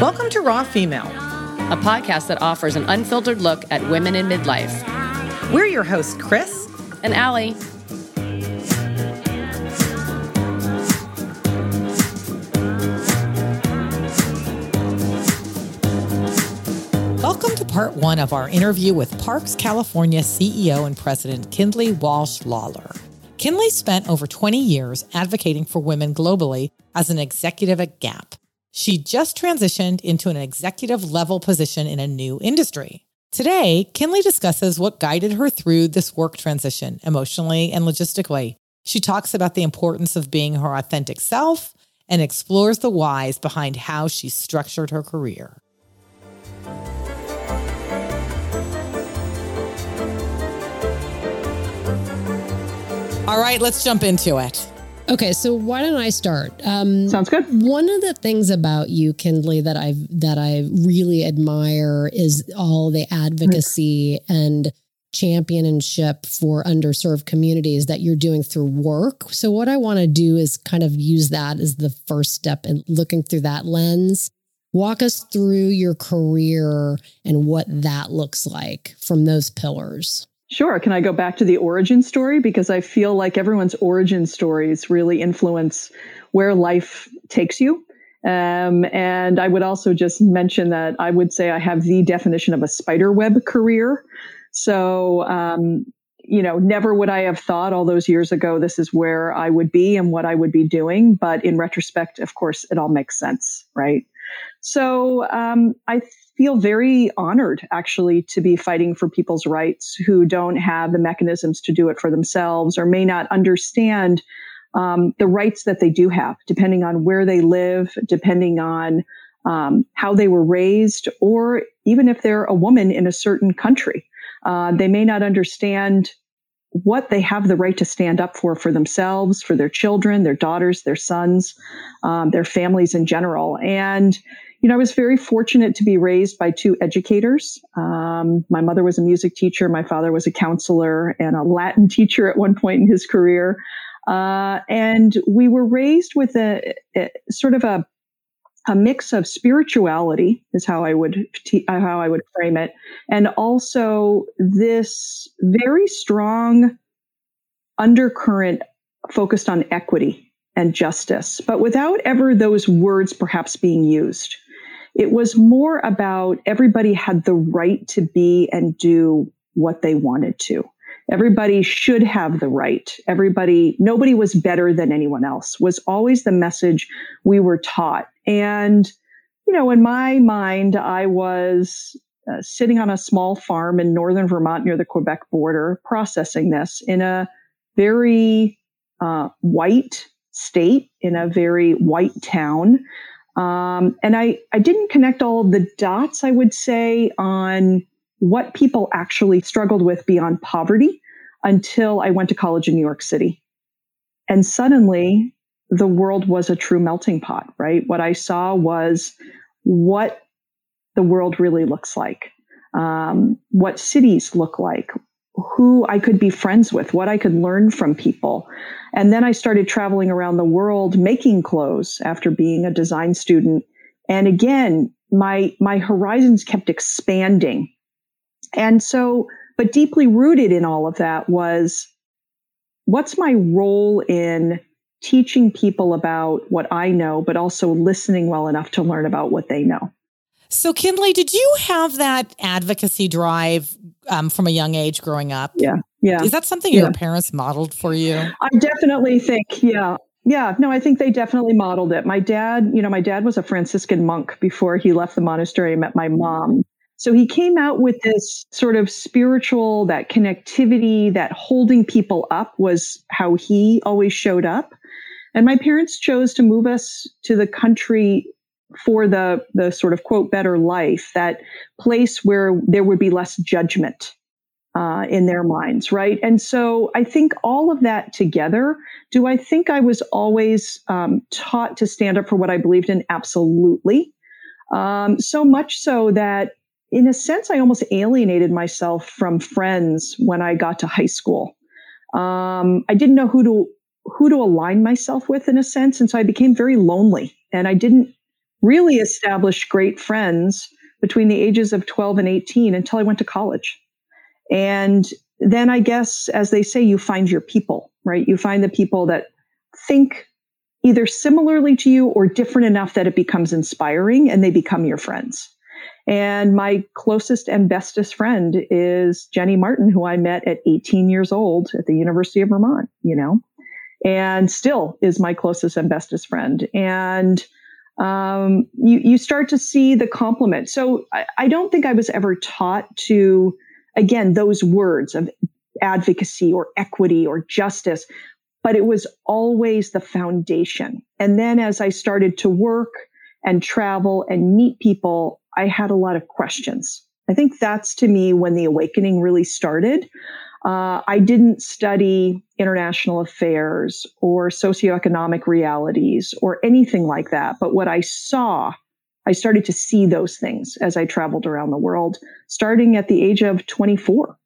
Welcome to Raw Female, a podcast that offers an unfiltered look at women in midlife. We're your hosts, Chris and Allie. Welcome to part one of our interview with Parks California CEO and President Kindley Walsh Lawler. Kindley spent over 20 years advocating for women globally as an executive at Gap. She just transitioned into an executive level position in a new industry. Today, Kindley discusses what guided her through this work transition emotionally and logistically. She talks about the importance of being her authentic self and explores the whys behind how she structured her career. All right, let's jump into it. Okay, so why don't I start? Um, Sounds good. One of the things about you, Kindley, that I that I really admire is all the advocacy and championship for underserved communities that you're doing through work. So what I want to do is kind of use that as the first step in looking through that lens. Walk us through your career and what that looks like from those pillars. Sure. Can I go back to the origin story? Because I feel like everyone's origin stories really influence where life takes you. Um, and I would also just mention that I would say I have the definition of a spider web career. So, um, you know, never would I have thought all those years ago this is where I would be and what I would be doing. But in retrospect, of course, it all makes sense, right? So um, I feel very honored actually to be fighting for people's rights who don't have the mechanisms to do it for themselves or may not understand um, the rights that they do have, depending on where they live, depending on um, how they were raised, or even if they're a woman in a certain country. Uh, they may not understand what they have the right to stand up for for themselves, for their children, their daughters, their sons, um, their families in general. And you know, I was very fortunate to be raised by two educators. Um, my mother was a music teacher. My father was a counselor and a Latin teacher at one point in his career. Uh, and we were raised with a, a, sort of a a mix of spirituality is how I would how I would frame it, and also this very strong undercurrent focused on equity and justice, but without ever those words perhaps being used. It was more about everybody had the right to be and do what they wanted to. Everybody should have the right. Everybody, nobody was better than anyone else was always the message we were taught. And, you know, in my mind, I was uh, sitting on a small farm in northern Vermont near the Quebec border, processing this in a very uh, white state, in a very white town. Um, and I, I didn't connect all the dots, I would say, on what people actually struggled with beyond poverty until I went to college in New York City. And suddenly the world was a true melting pot, right? What I saw was what the world really looks like, um, what cities look like, who I could be friends with, what I could learn from people. And then I started traveling around the world making clothes after being a design student. And again, my, my horizons kept expanding. And so, but deeply rooted in all of that was what's my role in teaching people about what I know, but also listening well enough to learn about what they know. So, Kindley, did you have that advocacy drive um, from a young age growing up? Yeah. Yeah. Is that something yeah. your parents modeled for you? I definitely think, yeah. Yeah, no, I think they definitely modeled it. My dad, you know, my dad was a Franciscan monk before he left the monastery and met my mom. So he came out with this sort of spiritual, that connectivity, that holding people up was how he always showed up. And my parents chose to move us to the country for the the sort of quote better life, that place where there would be less judgment uh, in their minds, right? And so I think all of that together. Do I think I was always um, taught to stand up for what I believed in? Absolutely. Um, so much so that, in a sense, I almost alienated myself from friends when I got to high school. Um, I didn't know who to who to align myself with in a sense, and so I became very lonely, and I didn't really established great friends between the ages of 12 and 18 until I went to college. And then I guess, as they say, you find your people, right? You find the people that think either similarly to you or different enough that it becomes inspiring and they become your friends. And my closest and bestest friend is Jenny Martin, who I met at 18 years old at the University of Vermont, you know, and still is my closest and bestest friend. And um, you, you start to see the complement. So I, I don't think I was ever taught to, again, those words of advocacy or equity or justice, but it was always the foundation. And then as I started to work and travel and meet people, I had a lot of questions. I think that's to me when the awakening really started. Uh, I didn't study international affairs or socioeconomic realities or anything like that. But what I saw, I started to see those things as I traveled around the world, starting at the age of 24.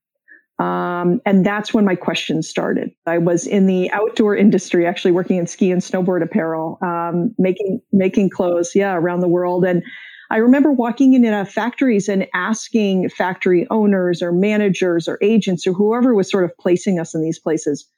Um, and that's when my questions started. I was in the outdoor industry, actually working in ski and snowboard apparel, um, making making clothes, yeah, around the world. And I remember walking into factories and asking factory owners or managers or agents or whoever was sort of placing us in these places,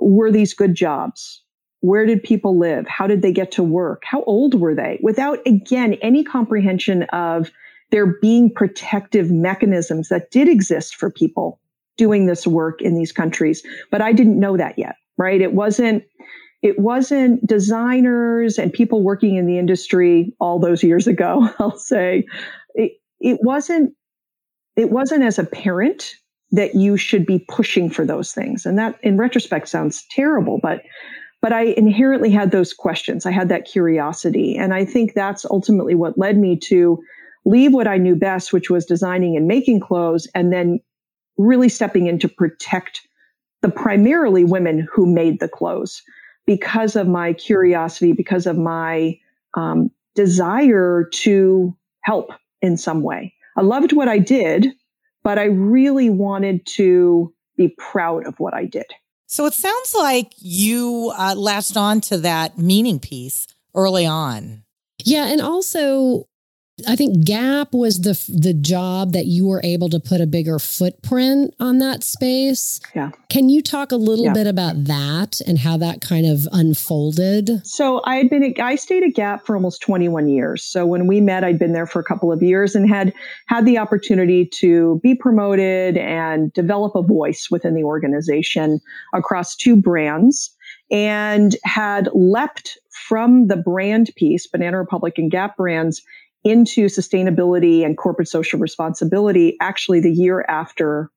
were these good jobs? Where did people live? How did they get to work? How old were they? Without, again, any comprehension of there being protective mechanisms that did exist for people doing this work in these countries. But I didn't know that yet, right? It wasn't, it wasn't designers and people working in the industry all those years ago, I'll say. It, it wasn't, it wasn't as a parent that you should be pushing for those things. And that in retrospect sounds terrible, but but I inherently had those questions. I had that curiosity. And I think that's ultimately what led me to leave what I knew best, which was designing and making clothes, and then really stepping in to protect the primarily women who made the clothes because of my curiosity, because of my um, desire to help in some way. I loved what I did, but I really wanted to be proud of what I did. So it sounds like you uh, latched on to that meaning piece early on. Yeah. And also, I think Gap was the the job that you were able to put a bigger footprint on that space. Yeah. Can you talk a little yeah. bit about that and how that kind of unfolded? So I had been at, I stayed at Gap for almost 21 years. So when we met, I'd been there for a couple of years and had had the opportunity to be promoted and develop a voice within the organization across two brands and had leapt from the brand piece, Banana Republic and Gap brands, into sustainability and corporate social responsibility actually the year after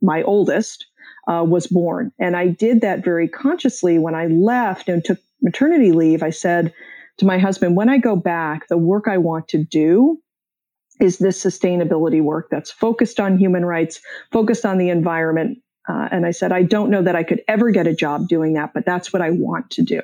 my oldest uh, was born. And I did that very consciously when I left and took maternity leave. I said to my husband, when I go back, the work I want to do is this sustainability work that's focused on human rights, focused on the environment. Uh, and I said, I don't know that I could ever get a job doing that, but that's what I want to do.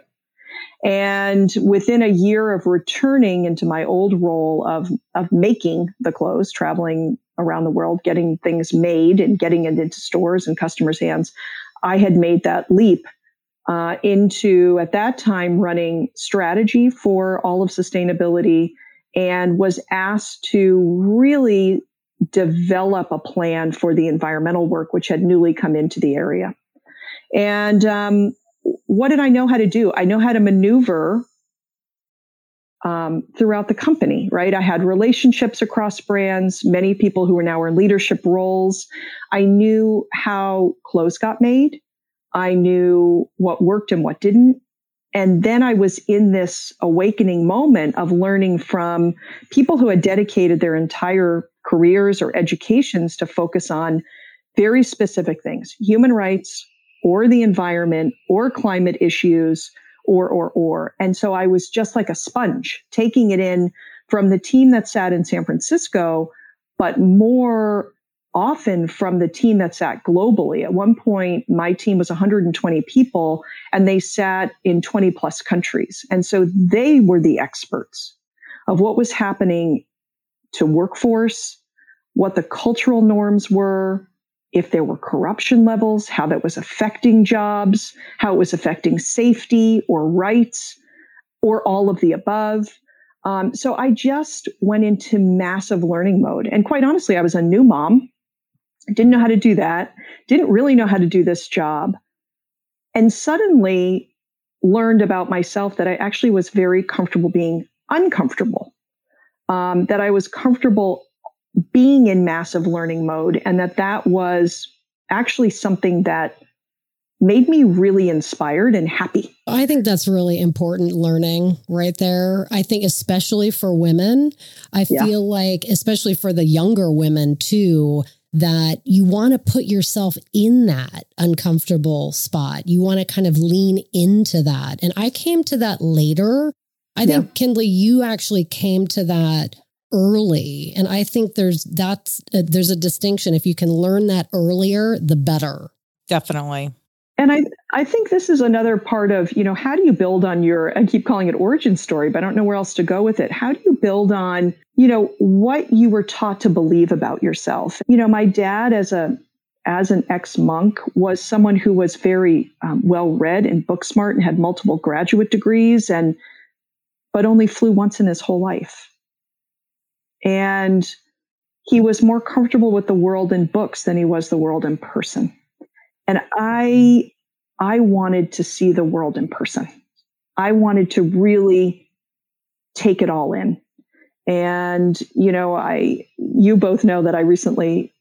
And within a year of returning into my old role of, of making the clothes, traveling around the world, getting things made and getting it into stores and customers' hands, I had made that leap uh, into, at that time, running strategy for all of sustainability and was asked to really develop a plan for the environmental work, which had newly come into the area. And um, what did I know how to do? I know how to maneuver um, throughout the company, right? I had relationships across brands, many people who are now in leadership roles. I knew how clothes got made. I knew what worked and what didn't. And then I was in this awakening moment of learning from people who had dedicated their entire careers or educations to focus on very specific things, human rights, or the environment or climate issues or, or, or. And so I was just like a sponge taking it in from the team that sat in San Francisco, but more often from the team that sat globally. At one point, my team was 120 people and they sat in 20 plus countries. And so they were the experts of what was happening to workforce, what the cultural norms were, if there were corruption levels, how that was affecting jobs, how it was affecting safety or rights, or all of the above. Um, so I just went into massive learning mode. And quite honestly, I was a new mom. Didn't know how to do that. Didn't really know how to do this job. And suddenly learned about myself that I actually was very comfortable being uncomfortable. Um, that I was comfortable being in massive learning mode and that that was actually something that made me really inspired and happy. I think that's really important learning right there. I think, especially for women, I yeah. feel like, especially for the younger women too, that you want to put yourself in that uncomfortable spot. You want to kind of lean into that. And I came to that later. I think, yeah. Kindley, you actually came to that early. And I think there's that's uh, there's a distinction. If you can learn that earlier, the better. Definitely. And I, I think this is another part of, you know, how do you build on your, I keep calling it origin story, but I don't know where else to go with it. How do you build on, you know, what you were taught to believe about yourself? You know, my dad as a, as an ex monk was someone who was very um, well read and book smart and had multiple graduate degrees and, but only flew once in his whole life. And he was more comfortable with the world in books than he was the world in person. And I, I wanted to see the world in person. I wanted to really take it all in. And, you know, I, you both know that I recently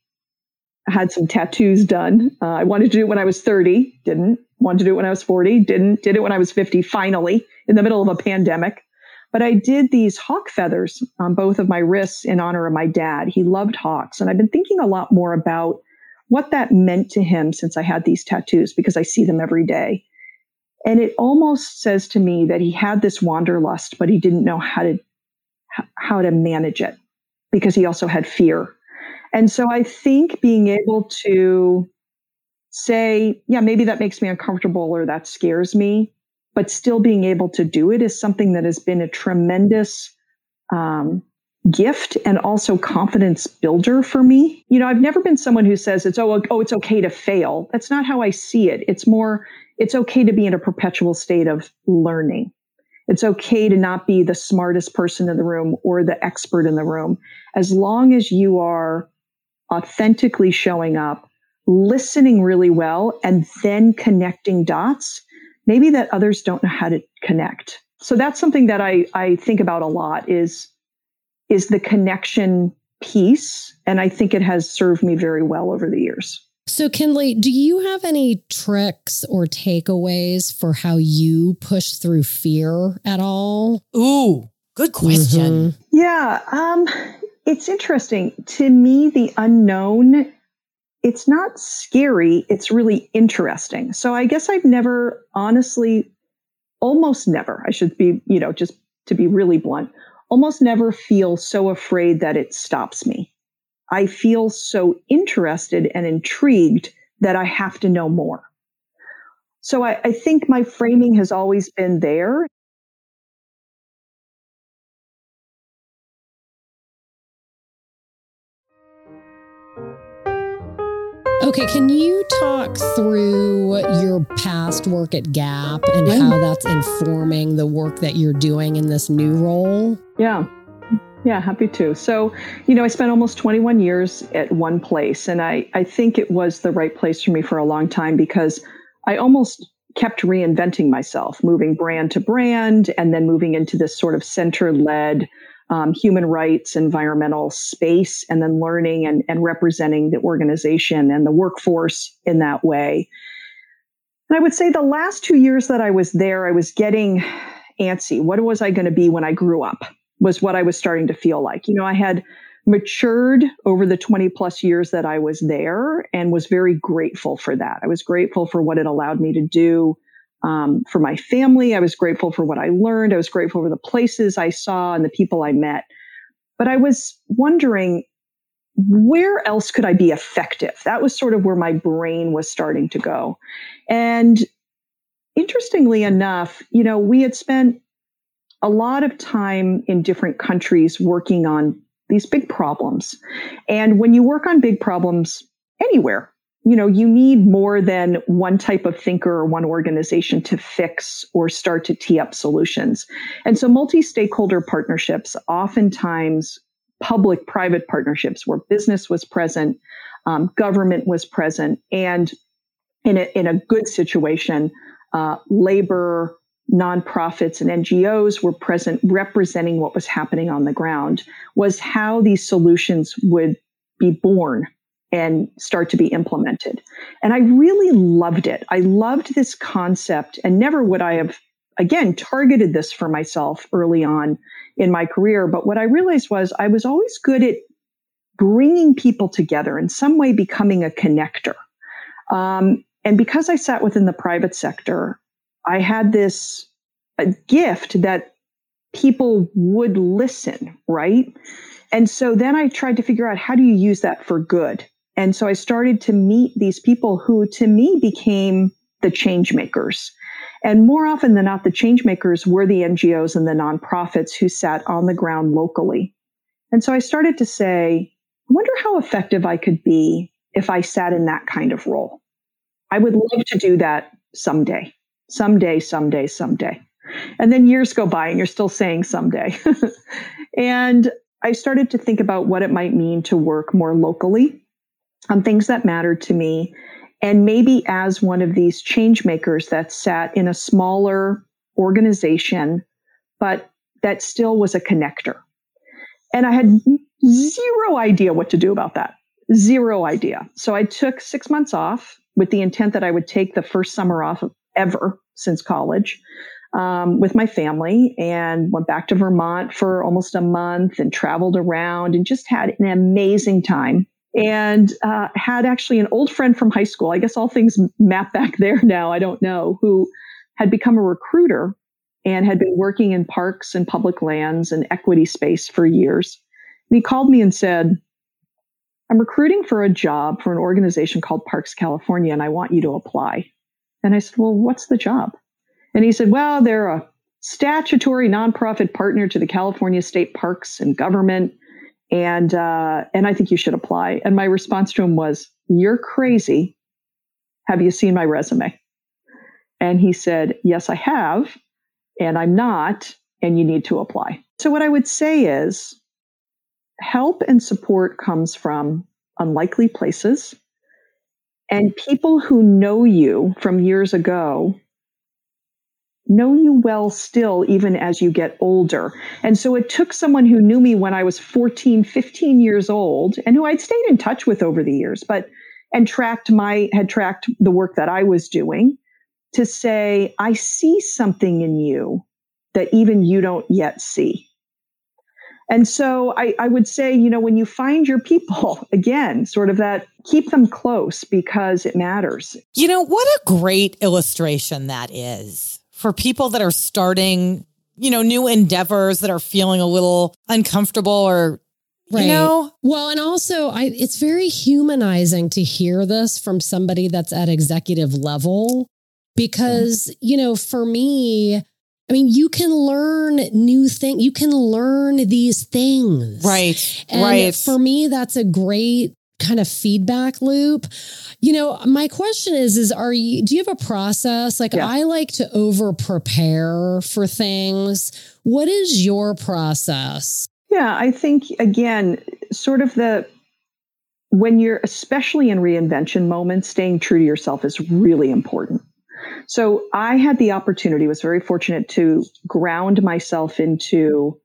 had some tattoos done. Uh, I wanted to do it when I was 30, didn't. Wanted to do it when I was 40, didn't. Did it when I was 50, finally, in the middle of a pandemic. But I did these hawk feathers on both of my wrists in honor of my dad. He loved hawks. And I've been thinking a lot more about what that meant to him since I had these tattoos because I see them every day. And it almost says to me that he had this wanderlust, but he didn't know how to how to manage it because he also had fear. And so I think being able to say, yeah, maybe that makes me uncomfortable or that scares me, but still being able to do it is something that has been a tremendous um, gift and also confidence builder for me. You know, I've never been someone who says it's oh oh it's okay to fail. That's not how I see it. It's more it's okay to be in a perpetual state of learning. It's okay to not be the smartest person in the room or the expert in the room as long as you are authentically showing up, listening really well and then connecting dots maybe that others don't know how to connect. So that's something that I I think about a lot is is the connection piece. And I think it has served me very well over the years. So, Kindley, do you have any tricks or takeaways for how you push through fear at all? Ooh, good question. Mm-hmm. Yeah, um, it's interesting. To me, the unknown, it's not scary, it's really interesting. So, I guess I've never honestly, almost never, I should be, you know, just to be really blunt, almost never feel so afraid that it stops me. I feel so interested and intrigued that I have to know more. So I, I think my framing has always been there. Okay, can you talk through your past work at Gap and how that's informing the work that you're doing in this new role? Yeah. Yeah, happy to. So, you know, I spent almost 21 years at one place, and I, I think it was the right place for me for a long time because I almost kept reinventing myself, moving brand to brand, and then moving into this sort of center led um, human rights, environmental space, and then learning and, and representing the organization and the workforce in that way. And I would say the last two years that I was there, I was getting antsy. What was I going to be when I grew up? Was what I was starting to feel like. You know, I had matured over the 20 plus years that I was there and was very grateful for that. I was grateful for what it allowed me to do um, for my family. I was grateful for what I learned. I was grateful for the places I saw and the people I met. But I was wondering, where else could I be effective? That was sort of where my brain was starting to go. And interestingly enough, you know, we had spent a lot of time in different countries working on these big problems. And when you work on big problems anywhere, you know, you need more than one type of thinker or one organization to fix or start to tee up solutions. And so multi-stakeholder partnerships, oftentimes public private partnerships where business was present, um, government was present, and in a, in a good situation, uh, labor, nonprofits, and NGOs were present representing what was happening on the ground, was how these solutions would be born and start to be implemented. And I really loved it. I loved this concept, and never would I have, again, targeted this for myself early on in my career. But what I realized was I was always good at bringing people together in some way, becoming a connector. Um, and because I sat within the private sector, I had this gift that people would listen, right? And so then I tried to figure out how do you use that for good? And so I started to meet these people who to me became the change makers. And more often than not, the change makers were the NGOs and the nonprofits who sat on the ground locally. And so I started to say, I wonder how effective I could be if I sat in that kind of role. I would love to do that someday, someday, someday, someday. And then years go by and you're still saying someday. and I started to think about what it might mean to work more locally on things that mattered to me. And maybe as one of these change makers that sat in a smaller organization, but that still was a connector. And I had zero idea what to do about that. Zero idea. So I took six months off with the intent that I would take the first summer off ever since college um, with my family and went back to Vermont for almost a month and traveled around and just had an amazing time. And uh, had actually an old friend from high school. I guess all things map back there now. I don't know who had become a recruiter and had been working in parks and public lands and equity space for years. And he called me and said, I'm recruiting for a job for an organization called Parks California, and I want you to apply. And I said, Well, what's the job? And he said, Well, they're a statutory nonprofit partner to the California State Parks and Government. And uh, and I think you should apply. And my response to him was, You're crazy. Have you seen my resume? And he said, Yes, I have. And I'm not. And you need to apply. So what I would say is help and support comes from unlikely places and people who know you from years ago know you well still, even as you get older. And so it took someone who knew me when I was 14, 15 years old and who I'd stayed in touch with over the years, but and tracked my, had tracked the work that I was doing to say, I see something in you that even you don't yet see. And so I, I, would say, you know, when you find your people, again, sort of that, keep them close because it matters. You know, what a great illustration that is for people that are starting, you know, new endeavors that are feeling a little uncomfortable or Right. You know? Well, and also I it's very humanizing to hear this from somebody that's at executive level because, yeah. you know, for me, I mean, you can learn new things. You can learn these things. Right. And right. For me, that's a great kind of feedback loop. You know, my question is, is are you, do you have a process? Like yeah. I like to over prepare for things. What is your process? Yeah, I think again, sort of the, when you're especially in reinvention moments, staying true to yourself is really important. So I had the opportunity, was very fortunate to ground myself into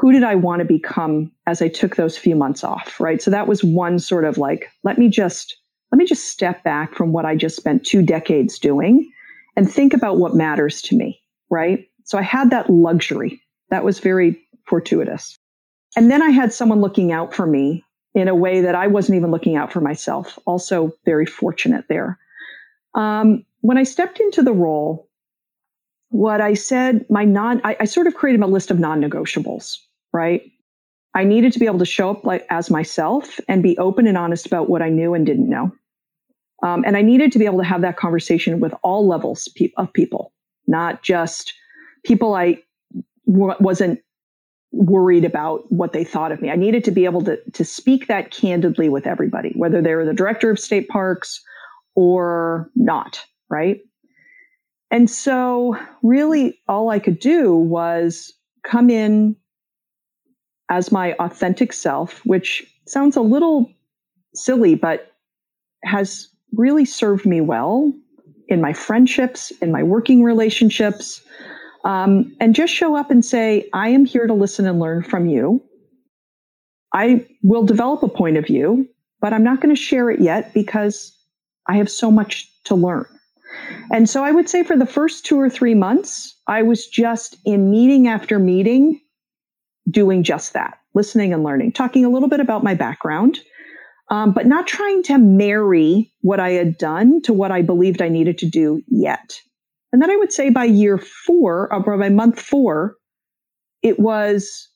who did I want to become as I took those few months off, right? So that was one sort of like, let me just, let me just step back from what I just spent two decades doing and think about what matters to me, right? So I had that luxury. That was very fortuitous. And then I had someone looking out for me in a way that I wasn't even looking out for myself. Also very fortunate there. Um, when I stepped into the role, what I said, my non, I, I sort of created a list of non-negotiables, right? I needed to be able to show up like as myself and be open and honest about what I knew and didn't know. Um, and I needed to be able to have that conversation with all levels pe- of people, not just people I w- wasn't worried about what they thought of me. I needed to be able to, to speak that candidly with everybody, whether they were the director of state parks or not, right? And so, really, all I could do was come in as my authentic self, which sounds a little silly, but has really served me well in my friendships, in my working relationships, um, and just show up and say, I am here to listen and learn from you. I will develop a point of view, but I'm not going to share it yet because I have so much to learn. And so I would say for the first two or three months, I was just in meeting after meeting doing just that, listening and learning, talking a little bit about my background, um, but not trying to marry what I had done to what I believed I needed to do yet. And then I would say by year four, or by month four, it was,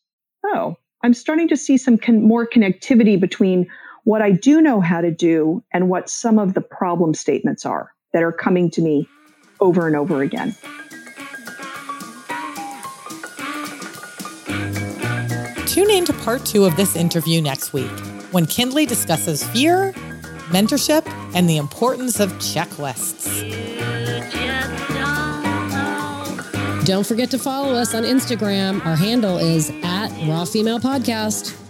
oh, I'm starting to see some con- more connectivity between what I do know how to do and what some of the problem statements are that are coming to me over and over again. Tune in to part two of this interview next week when Kindley discusses fear, mentorship, and the importance of checklists. Don't forget to follow us on Instagram. Our handle is at Raw Female Podcast.